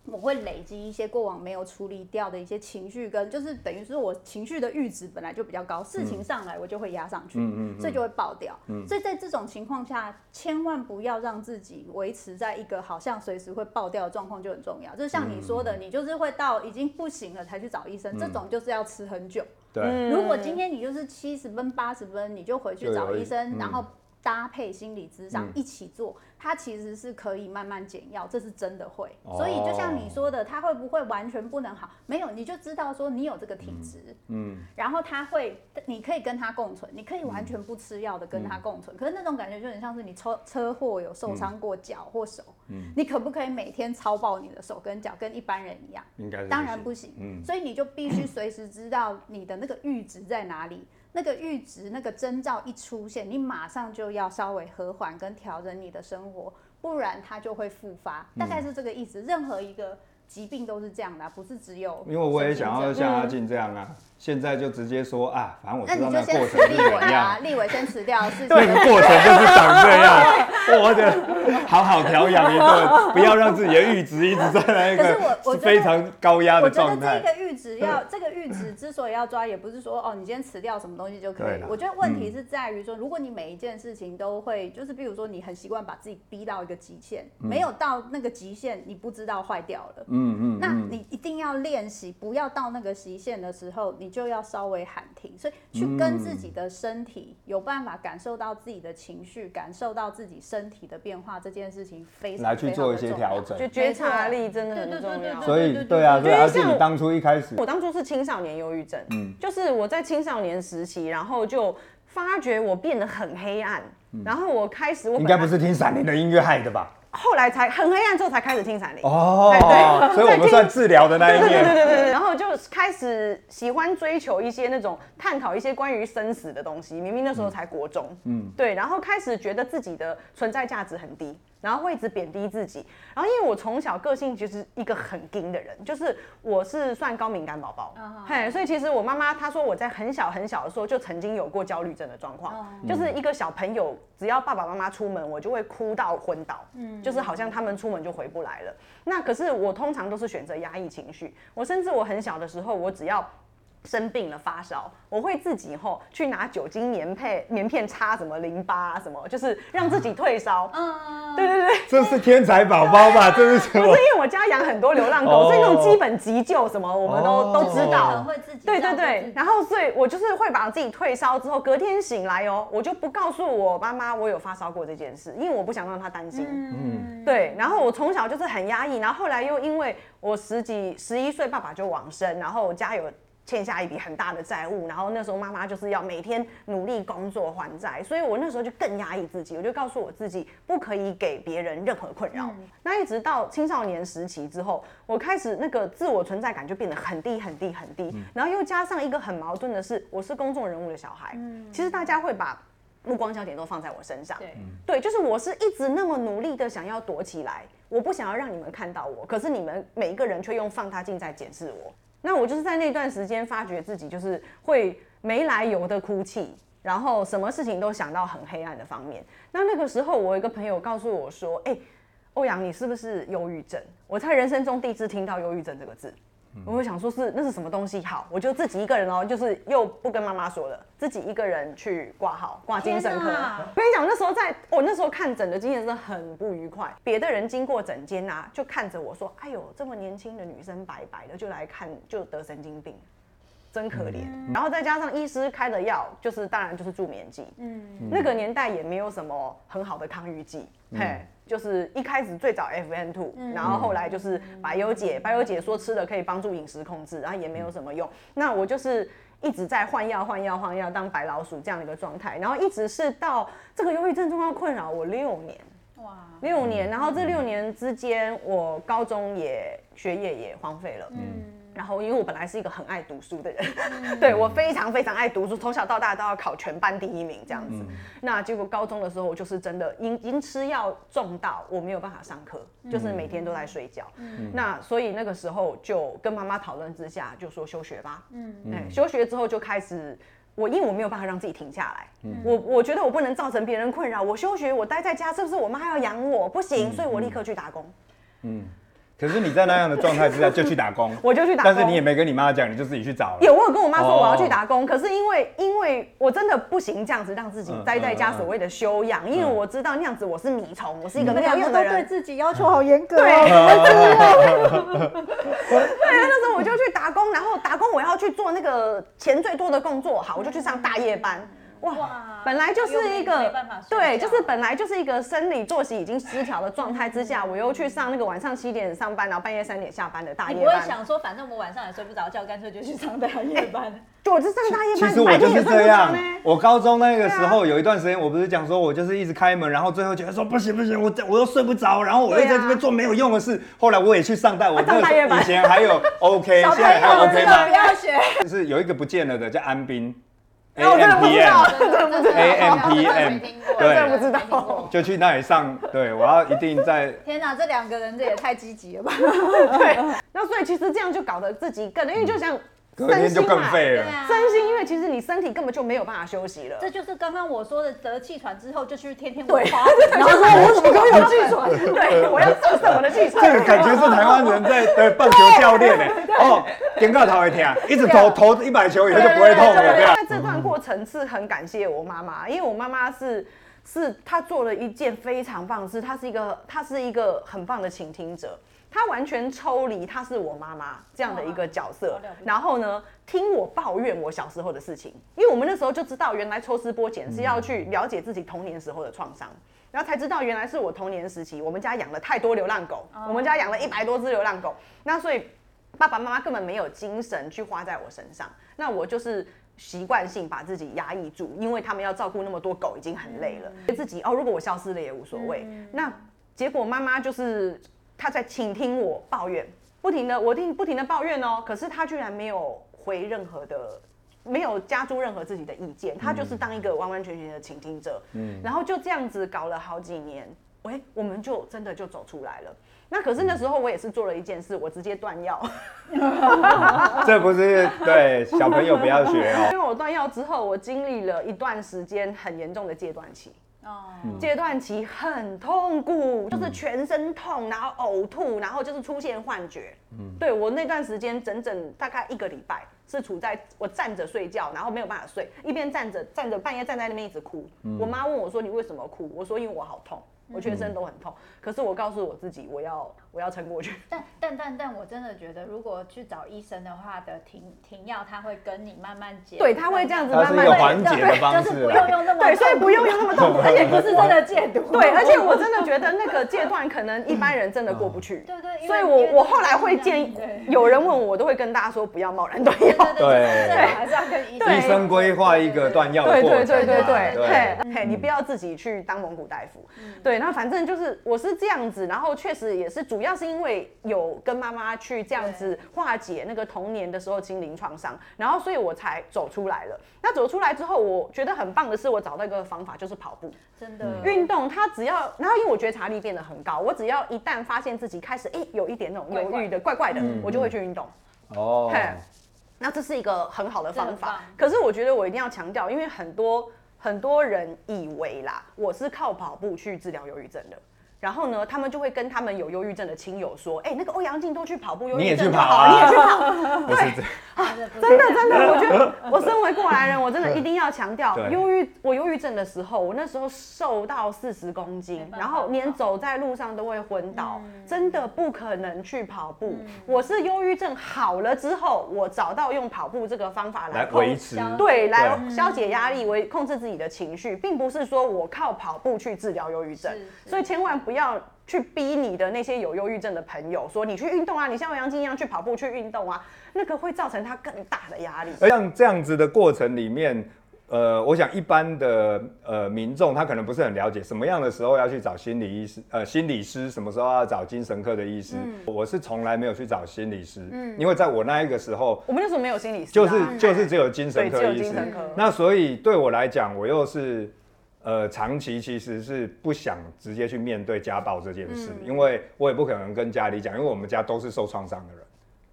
我会累积一些过往没有处理掉的一些情绪，跟就是等于是我情绪的阈值本来就比较高，事情上来我就会压上去，嗯所以就会爆掉。所以在这种情况下，千万不要让自己维持在一个好像随时会爆掉的状况就很重要。就像你说的，你就是会到已经不行了才去找医生，这种就是要吃很久。对，如果今天你就是七十分八十分，你就回去找医生，然后。搭配心理咨商一起做，嗯、它其实是可以慢慢减药，这是真的会。哦、所以就像你说的，它会不会完全不能好？没有，你就知道说你有这个体质，嗯，嗯然后它会，你可以跟它共存，你可以完全不吃药的跟它共存。嗯、可是那种感觉就很像是你车车祸有受伤过脚或手，嗯，你可不可以每天操爆你的手跟脚，跟一般人一样？应该当然不行，嗯，所以你就必须随时知道你的那个阈值在哪里。那个阈值，那个征兆一出现，你马上就要稍微和缓跟调整你的生活，不然它就会复发。大概是这个意思。任何一个疾病都是这样的啊，不是只有。因为我也想要像阿静这样啊。现在就直接说啊，反正我知道那个过程是怎样。立委先辞掉，是 *laughs* 那个过程就是长这样。*laughs* 我的好好调养一顿，不要让自己的阈值一直在那个非常高压的状态。我觉得这个阈值要，这个阈值之所以要抓，也不是说哦，你今天辞掉什么东西就可以了。我觉得问题是在于说，如果你每一件事情都会，就是比如说你很习惯把自己逼到一个极限，没有到那个极限，你不知道坏掉了。嗯嗯。那你一定要练习，不要到那个极限的时候，你。你就要稍微喊停，所以去跟自己的身体有办法感受到自己的情绪，感受到自己身体的变化，这件事情非常来去做一些调整，就觉察力真的很重要。所以对啊，对啊，而且你当初一开始，我当初是青少年忧郁症，嗯，就是我在青少年时期，然后就发觉我变得很黑暗，然后我开始，我应该不是听闪灵的音乐害的吧？后来才很黑暗之后才开始听闪灵哦，对，所以我们算治疗的那一面，*laughs* 对对对对，然后就开始喜欢追求一些那种探讨一些关于生死的东西。明明那时候才国中，嗯，对，然后开始觉得自己的存在价值很低。然后会一直贬低自己，然后因为我从小个性就是一个很硬的人，就是我是算高敏感宝宝，嘿，所以其实我妈妈她说我在很小很小的时候就曾经有过焦虑症的状况，就是一个小朋友只要爸爸妈妈出门，我就会哭到昏倒，嗯，就是好像他们出门就回不来了。那可是我通常都是选择压抑情绪，我甚至我很小的时候，我只要。生病了发烧，我会自己后去拿酒精棉片棉片擦什么淋巴啊什么，就是让自己退烧。嗯，对对对，这是天才宝宝吧？这是什么？不是因为我家养很多流浪狗，所以那种基本急救什么我们都都知道。会自己。对对对，然后所以我就是会把自己退烧之后，隔天醒来哦，我就不告诉我妈妈我有发烧过这件事，因为我不想让她担心。嗯，对。然后我从小就是很压抑，然后后来又因为我十几十一岁爸爸就往生，然后我家有。欠下一笔很大的债务，然后那时候妈妈就是要每天努力工作还债，所以我那时候就更压抑自己，我就告诉我自己不可以给别人任何困扰。嗯、那一直到青少年时期之后，我开始那个自我存在感就变得很低很低很低，嗯、然后又加上一个很矛盾的是，我是公众人物的小孩，嗯、其实大家会把目光焦点都放在我身上。对，对，就是我是一直那么努力的想要躲起来，我不想要让你们看到我，可是你们每一个人却用放大镜在检视我。那我就是在那段时间发觉自己就是会没来由的哭泣，然后什么事情都想到很黑暗的方面。那那个时候，我有一个朋友告诉我说：“哎，欧阳，你是不是忧郁症？”我在人生中第一次听到“忧郁症”这个字。我会想说是那是什么东西？好，我就自己一个人哦，就是又不跟妈妈说了，自己一个人去挂号挂精神科。我跟你讲，那时候在我那时候看诊的经验真的很不愉快。别的人经过诊间啊，就看着我说：“哎呦，这么年轻的女生，白白的就来看，就得神经病，真可怜。嗯”然后再加上医师开的药，就是当然就是助眠剂。嗯，那个年代也没有什么很好的抗郁剂。嗯、嘿。就是一开始最早 F N two，，然后后来就是白优姐，白优姐说吃了可以帮助饮食控制，然后也没有什么用。那我就是一直在换药、换药、换药，当白老鼠这样的一个状态，然后一直是到这个忧郁症状况困扰我六年，哇，六年，然后这六年之间，我高中也学业也荒废了，嗯。然后，因为我本来是一个很爱读书的人，嗯、*laughs* 对我非常非常爱读书，从小到大都要考全班第一名这样子。嗯、那结果高中的时候，我就是真的因因吃药重到我没有办法上课，嗯、就是每天都在睡觉。嗯、那所以那个时候就跟妈妈讨论之下，就说休学吧。嗯，哎，休学之后就开始，我因为我没有办法让自己停下来，嗯、我我觉得我不能造成别人困扰，我休学，我待在家是不是我妈还要养我？不行，所以我立刻去打工。嗯。可是你在那样的状态之下就去打工，*laughs* 我就去打工，但是你也没跟你妈讲，你就自己去找了。有，我有跟我妈说我要去打工，可是因为因为我真的不行这样子让自己待在家所谓的修养，因为我知道那样子我是米虫，我是一个没有用的人，对自己要求好严格。对，*laughs* 对，那时候我就去打工，然后打工我要去做那个钱最多的工作，好，我就去上大夜班。哇，本来就是一个对，就是本来就是一个生理作息已经失调的状态之下，我又去上那个晚上七点上班，然后半夜三点下班的大夜班。你不会想说，反正我晚上也睡不着觉，干脆就去上大夜班？就我就上大夜班。其实我就是这样。我高中那个时候有一段时间，我不是讲说我就是一直开门，然后最后觉得说不行不行，我我又睡不着，然后我又在这边做没有用的事。后来我也去上大，我那个以前还有 OK，*laughs* 现在还有 OK 吗？不要学。就是有一个不见了的叫安斌。A M P M，A M P M，对，真的不知道，就去那里上。对，我要一定在。天哪，这两个人这也太积极了吧？*laughs* 对，那所以其实这样就搞得自己更，因为就像。隔天就更废了，身心，因为其实你身体根本就没有办法休息了。这就是刚刚我说的得气喘之后就去天天对，然后说我怎么都有气喘？*laughs* 对，我要测试我的气喘。这个感觉是台湾人在对棒球教练 *laughs* 呢，哦，点个头一听，一直投投一百球以后就不会痛了。在这段过程是很感谢我妈妈，因为我妈妈是是她做了一件非常棒的事，她是一个她是一个很棒的倾听者。他完全抽离，他是我妈妈这样的一个角色，然后呢，听我抱怨我小时候的事情，因为我们那时候就知道，原来抽丝剥茧是要去了解自己童年时候的创伤，然后才知道原来是我童年时期，我们家养了太多流浪狗，我们家养了一百多只流浪狗，那所以爸爸妈妈根本没有精神去花在我身上，那我就是习惯性把自己压抑住，因为他们要照顾那么多狗已经很累了，自己哦，如果我消失了也无所谓，那结果妈妈就是。他在倾听我抱怨，不停的我听不停的抱怨哦，可是他居然没有回任何的，没有加注任何自己的意见，他就是当一个完完全全的倾听者，嗯，然后就这样子搞了好几年，喂，我们就真的就走出来了。那可是那时候我也是做了一件事，我直接断药，*laughs* 这不是对小朋友不要学哦，*laughs* 因为我断药之后，我经历了一段时间很严重的戒断期。阶段期很痛苦，就是全身痛，然后呕吐，然后就是出现幻觉。嗯，对，我那段时间整整大概一个礼拜是处在我站着睡觉，然后没有办法睡，一边站着站着半夜站在那边一直哭。我妈问我说：“你为什么哭？”我说：“因为我好痛。”我全身都很痛，可是我告诉我自己，我要我要撑过去。*laughs* 但但但但我真的觉得，如果去找医生的话的停停药，他会跟你慢慢解。对，他会这样子慢慢缓解的方式，就是不用用那么对，所以不用用那么痛苦，*laughs* 而且不是真的戒毒。对，而且我真的觉得那个阶段可能一般人真的过不去。对对。所以我我后来会建议，有人问我，我都会跟大家说不要贸然断药。对对，还是要跟医生规划一个断药的过程。对对对对对，嘿嘿，你不要自己去当蒙古大夫。对，那反正就是。我是这样子，然后确实也是主要。要是因为有跟妈妈去这样子化解那个童年的时候心灵创伤，然后所以我才走出来了。那走出来之后，我觉得很棒的是，我找到一个方法，就是跑步。真的，运动它只要，然后因为我觉察力变得很高，我只要一旦发现自己开始哎、欸、有一点那种忧郁的怪怪的，我就会去运动。哦。那这是一个很好的方法，可是我觉得我一定要强调，因为很多很多人以为啦，我是靠跑步去治疗忧郁症的。然后呢，他们就会跟他们有忧郁症的亲友说：“哎、欸，那个欧阳靖都去跑步，忧郁症就好，你也去跑。啊 *laughs* ”对，啊、真的真的，我觉得我身为过来人，我真的一定要强调，忧郁我忧郁症的时候，我那时候瘦到四十公斤，然后连走在路上都会昏倒，嗯、真的不可能去跑步。嗯、我是忧郁症好了之后，我找到用跑步这个方法来维持，对，来消解压力，为控制自己的情绪，并不是说我靠跑步去治疗忧郁症，所以千万。不要去逼你的那些有忧郁症的朋友说，你去运动啊，你像欧阳靖一样去跑步去运动啊，那个会造成他更大的压力。而像这样子的过程里面，呃，我想一般的呃民众他可能不是很了解什么样的时候要去找心理医师，呃，心理师什么时候要找精神科的医师。嗯、我是从来没有去找心理师，嗯，因为在我那一个时候，我们那时候没有心理师、啊，就是就是只有精神科医师。那所以对我来讲，我又是。呃，长期其实是不想直接去面对家暴这件事，嗯、因为我也不可能跟家里讲，因为我们家都是受创伤的人。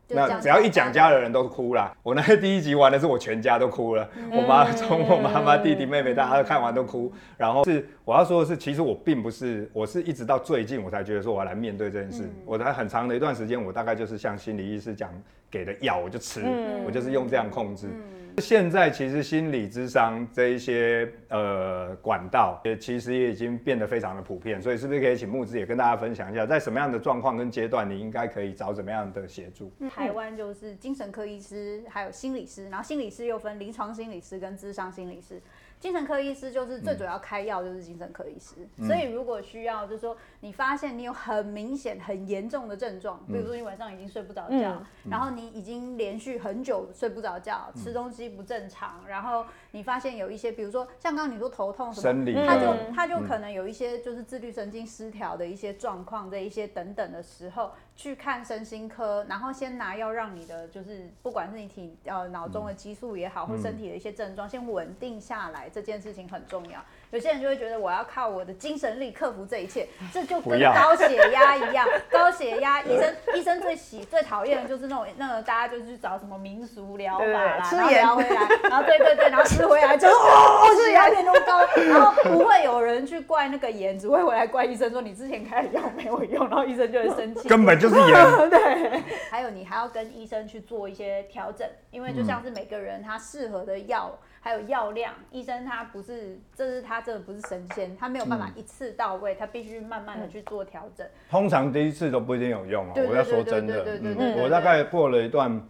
那只要一讲家的人都哭了。*laughs* 我那第一集玩的是我全家都哭了，嗯、我妈从我妈妈、弟弟、妹妹，大家都看完都哭。然后是我要说的是，其实我并不是，我是一直到最近我才觉得说我要来面对这件事。嗯、我在很长的一段时间，我大概就是像心理医师讲给的药，我就吃，嗯、我就是用这样控制。现在其实心理智商这一些呃管道，也其实也已经变得非常的普遍，所以是不是可以请木子也跟大家分享一下，在什么样的状况跟阶段，你应该可以找怎么样的协助？台湾就是精神科医师，还有心理师，然后心理师又分临床心理师跟智商心理师。精神科医师就是最主要开药，就是精神科医师。嗯、所以如果需要，就是说你发现你有很明显、很严重的症状，比如说你晚上已经睡不着觉，嗯、然后你已经连续很久睡不着觉，吃东西不正常，然后你发现有一些，比如说像刚刚你说头痛什么，生理他就他就可能有一些就是自律神经失调的一些状况，这一些等等的时候。去看身心科，然后先拿药让你的就是不管是你体呃脑中的激素也好，或身体的一些症状先稳定下来，这件事情很重要。有些人就会觉得我要靠我的精神力克服这一切，这就跟高血压一样。*laughs* 高血压医生医生最喜最讨厌的就是那种那个大家就去找什么民俗疗法啦，吃盐回来，*laughs* 然后对对对，然后吃回来就 *laughs* 哦血压变那么高，然后不会有人去怪那个盐，只会回来怪医生说你之前开的药没有用，然后医生就会生气。根本就是盐。对，还有你还要跟医生去做一些调整，因为就像是每个人他适合的药。还有药量，医生他不是，这是他真的不是神仙，他没有办法一次到位，嗯、他必须慢慢的去做调整。通常第一次都不一定有用哦，我要说真的，我大概过了一段。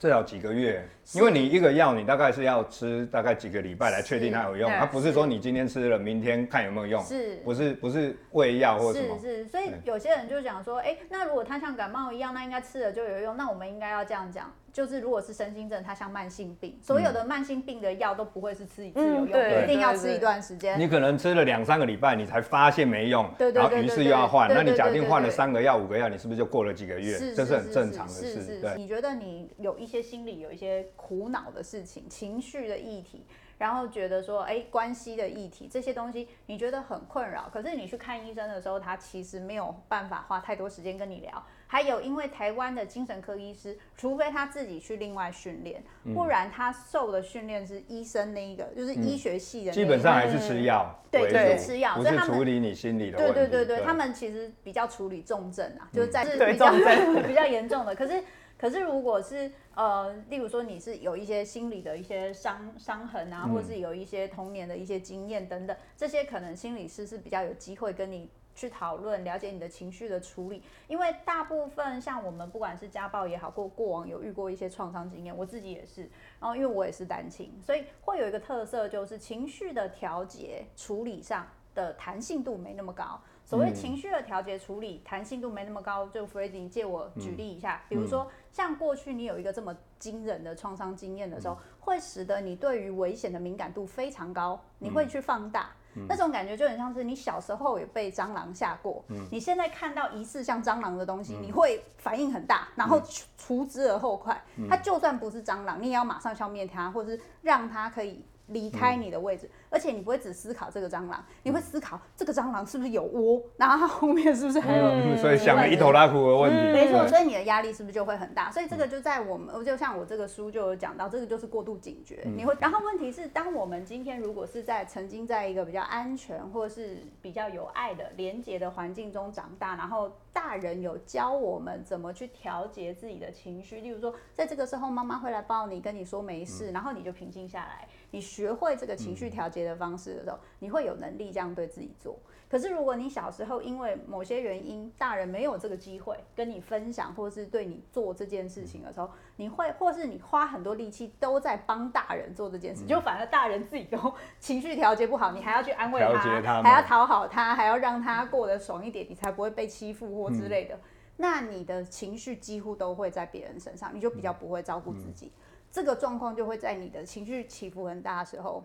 至少几个月，因为你一个药，你大概是要吃大概几个礼拜来确定它有用，它不是说你今天吃了，明天看有没有用，是，不是不是喂药或者什么。是是，所以有些人就讲说，哎，那如果它像感冒一样，那应该吃了就有用，那我们应该要这样讲，就是如果是身心症，它像慢性病，所有的慢性病的药都不会是吃一次有用，一定要吃一段时间。你可能吃了两三个礼拜，你才发现没用，然后于是又要换，那你假定换了三个药、五个药，你是不是就过了几个月？这是很正常的事。对，你觉得你有一。一些心理有一些苦恼的事情，情绪的议题，然后觉得说，哎，关系的议题，这些东西你觉得很困扰。可是你去看医生的时候，他其实没有办法花太多时间跟你聊。还有，因为台湾的精神科医师，除非他自己去另外训练，不然他受的训练是医生那一个，就是医学系的。基本上还是吃药，对，就是吃药，不是处理你心理的问题。对对对对，他们其实比较处理重症啊，就是在是比较 *laughs* 比较严重的。可是。可是，如果是呃，例如说你是有一些心理的一些伤伤痕啊，或是有一些童年的一些经验等等，这些可能心理师是比较有机会跟你去讨论，了解你的情绪的处理。因为大部分像我们不管是家暴也好，过过往有遇过一些创伤经验，我自己也是。然后因为我也是单亲，所以会有一个特色，就是情绪的调节处理上的弹性度没那么高。所谓情绪的调节处理弹性度没那么高，就 Freddy 借我举例一下，比如说像过去你有一个这么惊人的创伤经验的时候，会使得你对于危险的敏感度非常高，你会去放大。嗯、那种感觉就很像是你小时候也被蟑螂吓过，嗯、你现在看到疑似像蟑螂的东西，嗯、你会反应很大，然后除之而后快。嗯、它就算不是蟑螂，你也要马上消灭它，或者是让它可以。离开你的位置，嗯、而且你不会只思考这个蟑螂，你会思考这个蟑螂是不是有窝，然后它后面是不是还有、嗯？所以想了一头拉苦的问题。嗯、没错，所以你的压力是不是就会很大？所以这个就在我们，就像我这个书就有讲到，这个就是过度警觉。嗯、你会，然后问题是，当我们今天如果是在曾经在一个比较安全或是比较有爱的连接的环境中长大，然后大人有教我们怎么去调节自己的情绪，例如说，在这个时候妈妈会来抱你，跟你说没事，嗯、然后你就平静下来。你学会这个情绪调节的方式的时候，嗯、你会有能力这样对自己做。可是如果你小时候因为某些原因，大人没有这个机会跟你分享，或是对你做这件事情的时候，你会或是你花很多力气都在帮大人做这件事，嗯、就反而大人自己都情绪调节不好，你还要去安慰他，他还要讨好他，还要让他过得爽一点，你才不会被欺负或之类的。嗯、那你的情绪几乎都会在别人身上，你就比较不会照顾自己。嗯嗯这个状况就会在你的情绪起伏很大的时候，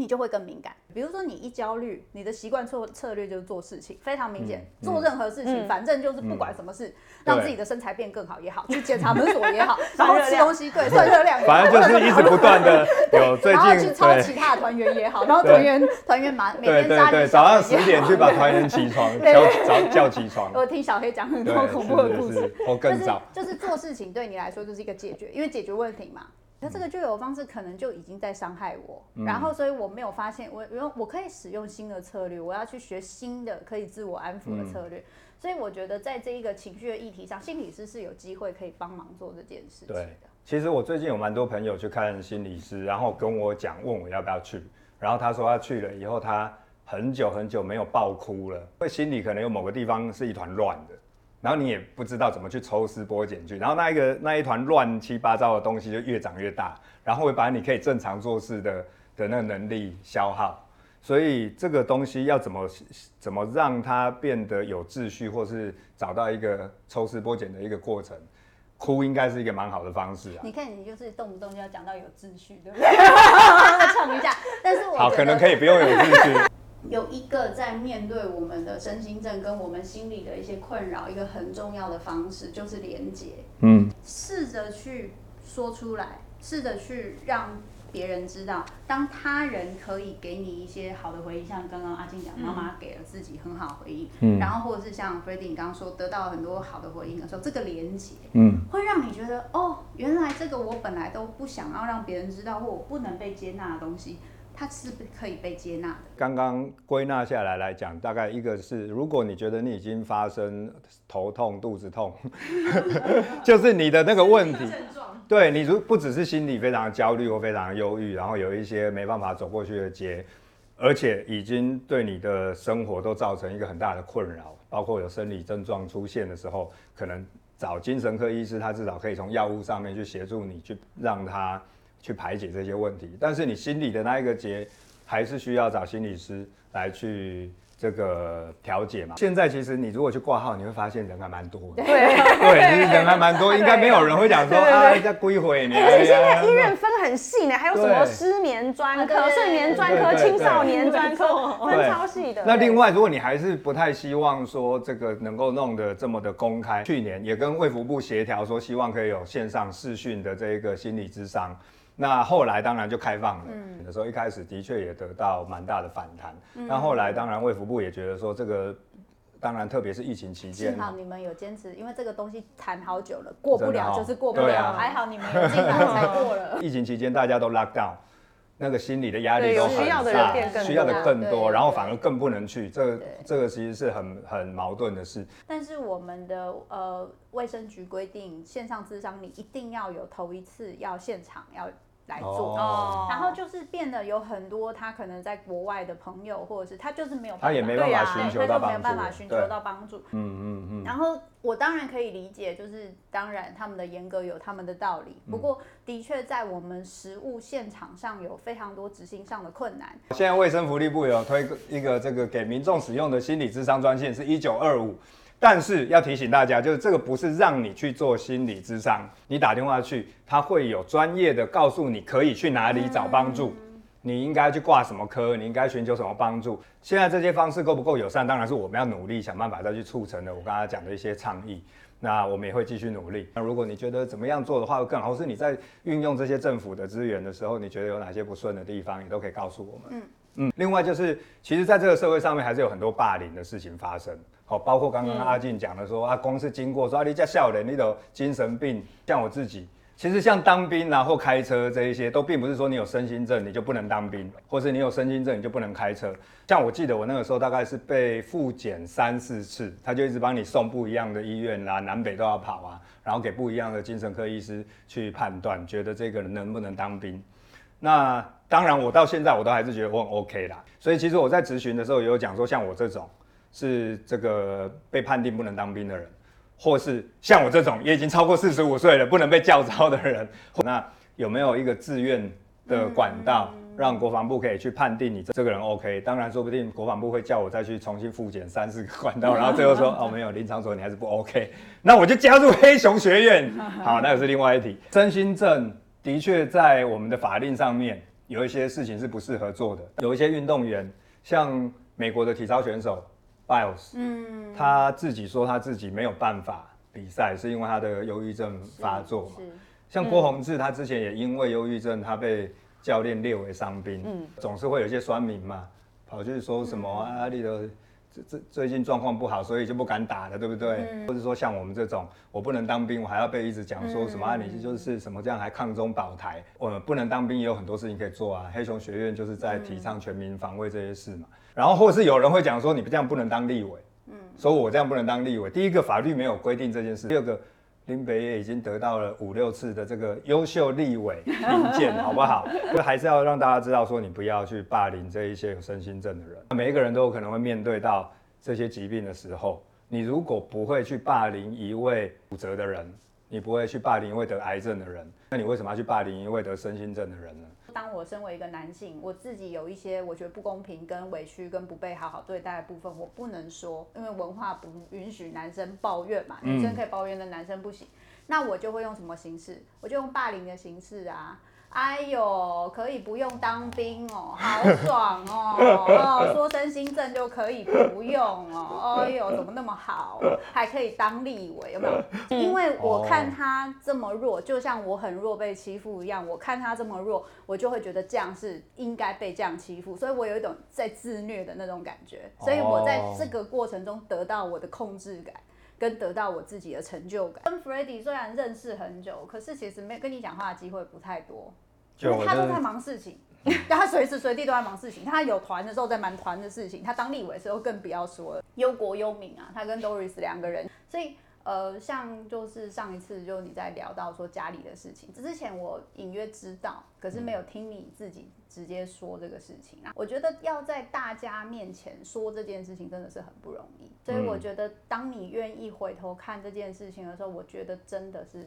你就会更敏感。比如说，你一焦虑，你的习惯策策略就是做事情，非常明显。做任何事情，反正就是不管什么事，让自己的身材变更好也好，去检查门锁也好，*laughs* 然后吃东西，对，算热量，*laughs* 反正就是一直不断的 *laughs* 有最近，然后去抄其他的团员也好，然后团员团员嘛，每天扎对早上十点去把团员起床，叫早叫起床。我听小黑讲很多恐怖的故事，或更早，就是做事情对你来说就是一个解决，因为解决问题嘛。那这个就有方式，可能就已经在伤害我，嗯、然后所以我没有发现，我我我可以使用新的策略，我要去学新的可以自我安抚的策略。嗯、所以我觉得在这一个情绪的议题上，心理师是有机会可以帮忙做这件事情的。对，其实我最近有蛮多朋友去看心理师，然后跟我讲，问我要不要去，然后他说他去了以后，他很久很久没有爆哭了，因为心里可能有某个地方是一团乱的。然后你也不知道怎么去抽丝剥茧去，然后那一个那一团乱七八糟的东西就越长越大，然后会把你可以正常做事的的那个能力消耗。所以这个东西要怎么怎么让它变得有秩序，或是找到一个抽丝剥茧的一个过程，哭应该是一个蛮好的方式啊。你看你就是动不动就要讲到有秩序，对不对？*laughs* 唱一下，但是我好可能可以不用有秩序。有一个在面对我们的身心症跟我们心理的一些困扰，一个很重要的方式就是连接。嗯，试着去说出来，试着去让别人知道，当他人可以给你一些好的回应，像刚刚阿静讲，妈妈给了自己很好回应，嗯，然后或者是像 Freddy 你刚刚说得到了很多好的回应的时候，这个连接，嗯，会让你觉得哦，原来这个我本来都不想要让别人知道，或我不能被接纳的东西。它是可以被接纳的。刚刚归纳下来来讲，大概一个是，如果你觉得你已经发生头痛、肚子痛，*laughs* 就是你的那个问题。对，你如不只是心理非常焦虑或非常忧郁，然后有一些没办法走过去的结，而且已经对你的生活都造成一个很大的困扰，包括有生理症状出现的时候，可能找精神科医师，他至少可以从药物上面去协助你，去让他。去排解这些问题，但是你心里的那一个结，还是需要找心理师来去这个调解嘛。现在其实你如果去挂号，你会发现人还蛮多的。对对，其实人还蛮多，应该没有人会讲说啊，在归回你。而且现在医院分很细呢，还有什么失眠专科、睡眠专科、青少年专科，分超细的。那另外，如果你还是不太希望说这个能够弄得这么的公开，去年也跟卫福部协调说，希望可以有线上视讯的这一个心理智商。那后来当然就开放了，嗯，的时候一开始的确也得到蛮大的反弹。那、嗯、后来当然卫福部也觉得说这个，当然特别是疫情期间，幸好你们有坚持，因为这个东西谈好久了，过不了就是过不了，啊、还好你们有进来才 *laughs* 过了。疫情期间大家都 lock down，那个心理的压力都很大，需要的人变更多，需要的更多，然后反而更不能去，这个这个其实是很很矛盾的事。但是我们的呃卫生局规定，线上咨商你一定要有头一次要现场要。来做，哦、然后就是变得有很多他可能在国外的朋友，或者是他就是没有他也没办法寻求到帮助，他就没有办法寻求到帮助。嗯嗯嗯。然后我当然可以理解，就是当然他们的严格有他们的道理，不过的确在我们实务现场上有非常多执行上的困难。现在卫生福利部有推一个这个给民众使用的心理智商专线，是一九二五。但是要提醒大家，就是这个不是让你去做心理咨商，你打电话去，他会有专业的告诉你可以去哪里找帮助。你应该去挂什么科，你应该寻求什么帮助。现在这些方式够不够友善？当然是我们要努力想办法再去促成的。我刚才讲的一些倡议，那我们也会继续努力。那如果你觉得怎么样做的话会更好，或是你在运用这些政府的资源的时候，你觉得有哪些不顺的地方，你都可以告诉我们。嗯嗯。另外就是，其实在这个社会上面还是有很多霸凌的事情发生。好，包括刚刚阿静讲的说，啊，公是经过说，啊，你这少年，你有精神病，像我自己。其实像当兵啊后开车这一些，都并不是说你有身心症你就不能当兵，或是你有身心症你就不能开车。像我记得我那个时候大概是被复检三四次，他就一直帮你送不一样的医院啦，南北都要跑啊，然后给不一样的精神科医师去判断，觉得这个人能不能当兵。那当然我到现在我都还是觉得我很 OK 啦。所以其实我在咨询的时候也有讲说，像我这种是这个被判定不能当兵的人。或是像我这种也已经超过四十五岁了，不能被教招的人，那有没有一个自愿的管道，让国防部可以去判定你这个人 OK？当然，说不定国防部会叫我再去重新复检三四个管道，然后最后说哦，没有，林场所你还是不 OK，那我就加入黑熊学院。*laughs* 好，那个是另外一题。真心症的确在我们的法令上面有一些事情是不适合做的，有一些运动员，像美国的体操选手。Biles，嗯，他自己说他自己没有办法比赛，是因为他的忧郁症发作嘛。像郭宏志，他之前也因为忧郁症，他被教练列为伤兵，嗯，总是会有一些酸民嘛，跑去说什么、嗯、啊，你的这这最近状况不好，所以就不敢打了，对不对？嗯、或者说像我们这种，我不能当兵，我还要被一直讲说什么、嗯、啊，你就是什么这样还抗中保台，我不能当兵也有很多事情可以做啊。黑熊学院就是在提倡全民防卫这些事嘛。然后，或是有人会讲说，你这样不能当立委，嗯，说我这样不能当立委。第一个，法律没有规定这件事；第二个，林北也已经得到了五六次的这个优秀立委评鉴，好不好？*laughs* 就还是要让大家知道，说你不要去霸凌这一些有身心症的人。每一个人都有可能会面对到这些疾病的时候，你如果不会去霸凌一位骨折的人，你不会去霸凌一位得癌症的人，那你为什么要去霸凌一位得身心症的人呢？当我身为一个男性，我自己有一些我觉得不公平、跟委屈、跟不被好好对待的部分，我不能说，因为文化不允许男生抱怨嘛，女生可以抱怨，但男生不行。那我就会用什么形式？我就用霸凌的形式啊。哎呦，可以不用当兵哦，好爽哦！哦，*laughs* 说身心症就可以不用哦。哎呦，怎么那么好？还可以当立委，有没有？因为我看他这么弱，就像我很弱被欺负一样。我看他这么弱，我就会觉得这样是应该被这样欺负，所以我有一种在自虐的那种感觉。所以我在这个过程中得到我的控制感，跟得到我自己的成就感。跟 Freddy 虽然认识很久，可是其实没跟你讲话的机会不太多。因为他都在忙事情，但 *laughs* 他随时随地都在忙事情。他有团的时候在忙团的事情，他当立委的时候更不要说了，忧国忧民啊。他跟 Doris 两个人，所以呃，像就是上一次就你在聊到说家里的事情，之前我隐约知道，可是没有听你自己直接说这个事情啊。我觉得要在大家面前说这件事情真的是很不容易，所以我觉得当你愿意回头看这件事情的时候，我觉得真的是。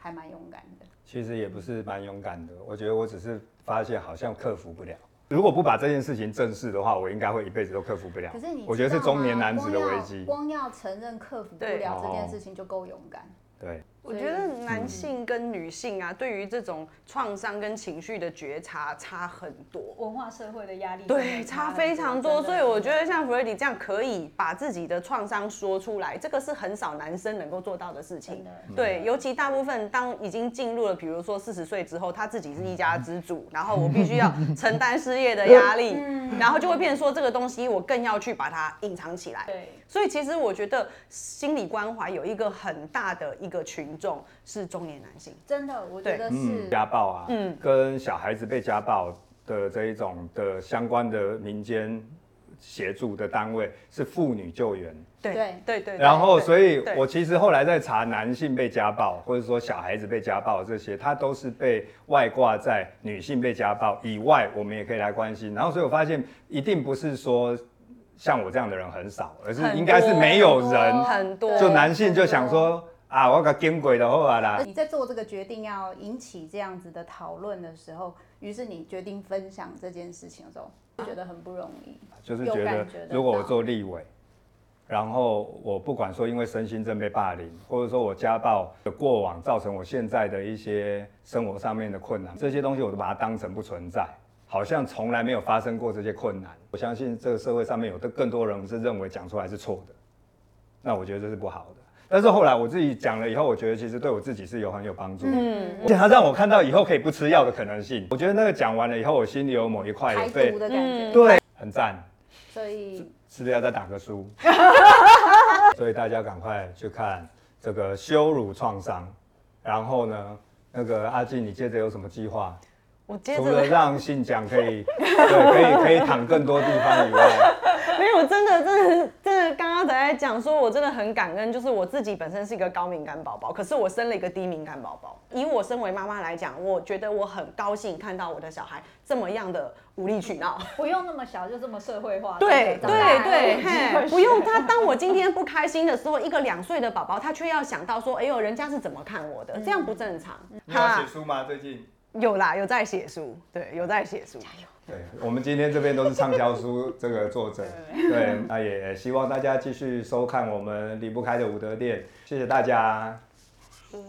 还蛮勇敢的，其实也不是蛮勇敢的。我觉得我只是发现好像克服不了。如果不把这件事情正视的话，我应该会一辈子都克服不了。可是你，我觉得是中年男子的危机。光要承认克服不了这件事情就够勇敢。对。我觉得男性跟女性啊，对于这种创伤跟情绪的觉察差很多，文化社会的压力对差非常多，所以我觉得像 Freddy 这样可以把自己的创伤说出来，这个是很少男生能够做到的事情。对，尤其大部分当已经进入了，比如说四十岁之后，他自己是一家之主，然后我必须要承担事业的压力，然后就会变成说这个东西我更要去把它隐藏起来。对，所以其实我觉得心理关怀有一个很大的一个群。重是中年男性，真的，我觉得是、嗯、家暴啊，嗯，跟小孩子被家暴的这一种的相关的民间协助的单位是妇女救援，对对对对。然后，所以我其实后来在查男性被家暴，或者说小孩子被家暴这些，他都是被外挂在女性被家暴以外，我们也可以来关心。然后，所以我发现一定不是说像我这样的人很少，而是应该是没有人很多，就男性就想说。啊，我个见鬼的话啦！你在做这个决定要引起这样子的讨论的时候，于是你决定分享这件事情的时候，就觉得很不容易。就是觉得，如果我做立委，然后我不管说因为身心症被霸凌，或者说我家暴的过往造成我现在的一些生活上面的困难，这些东西我都把它当成不存在。好像从来没有发生过这些困难。我相信这个社会上面有的更多人是认为讲出来是错的，那我觉得这是不好的。但是后来我自己讲了以后，我觉得其实对我自己是有很有帮助的，嗯，而且他让我看到以后可以不吃药的可能性。我觉得那个讲完了以后，我心里有某一块有被排毒的感觉，对，很赞。所以是不是要再打个书？*laughs* 所以大家赶快去看这个羞辱创伤。然后呢，那个阿静，你接着有什么计划？我接着除了让信讲可以，对，可以可以躺更多地方以外。没有，真的，真的，真的，刚刚才在讲说，我真的很感恩，就是我自己本身是一个高敏感宝宝，可是我生了一个低敏感宝宝。以我身为妈妈来讲，我觉得我很高兴看到我的小孩这么样的无理取闹，不用那么小就这么社会化。对对对，嘿，不用他。当我今天不开心的时候，一个两岁的宝宝，他却要想到说，哎呦，人家是怎么看我的，这样不正常。你要写书吗？最近？有啦，有在写书，对，有在写书。加油！对，我们今天这边都是畅销书这个作者，*laughs* 对，那也希望大家继续收看我们离不开的伍德店，谢谢大家。嗯。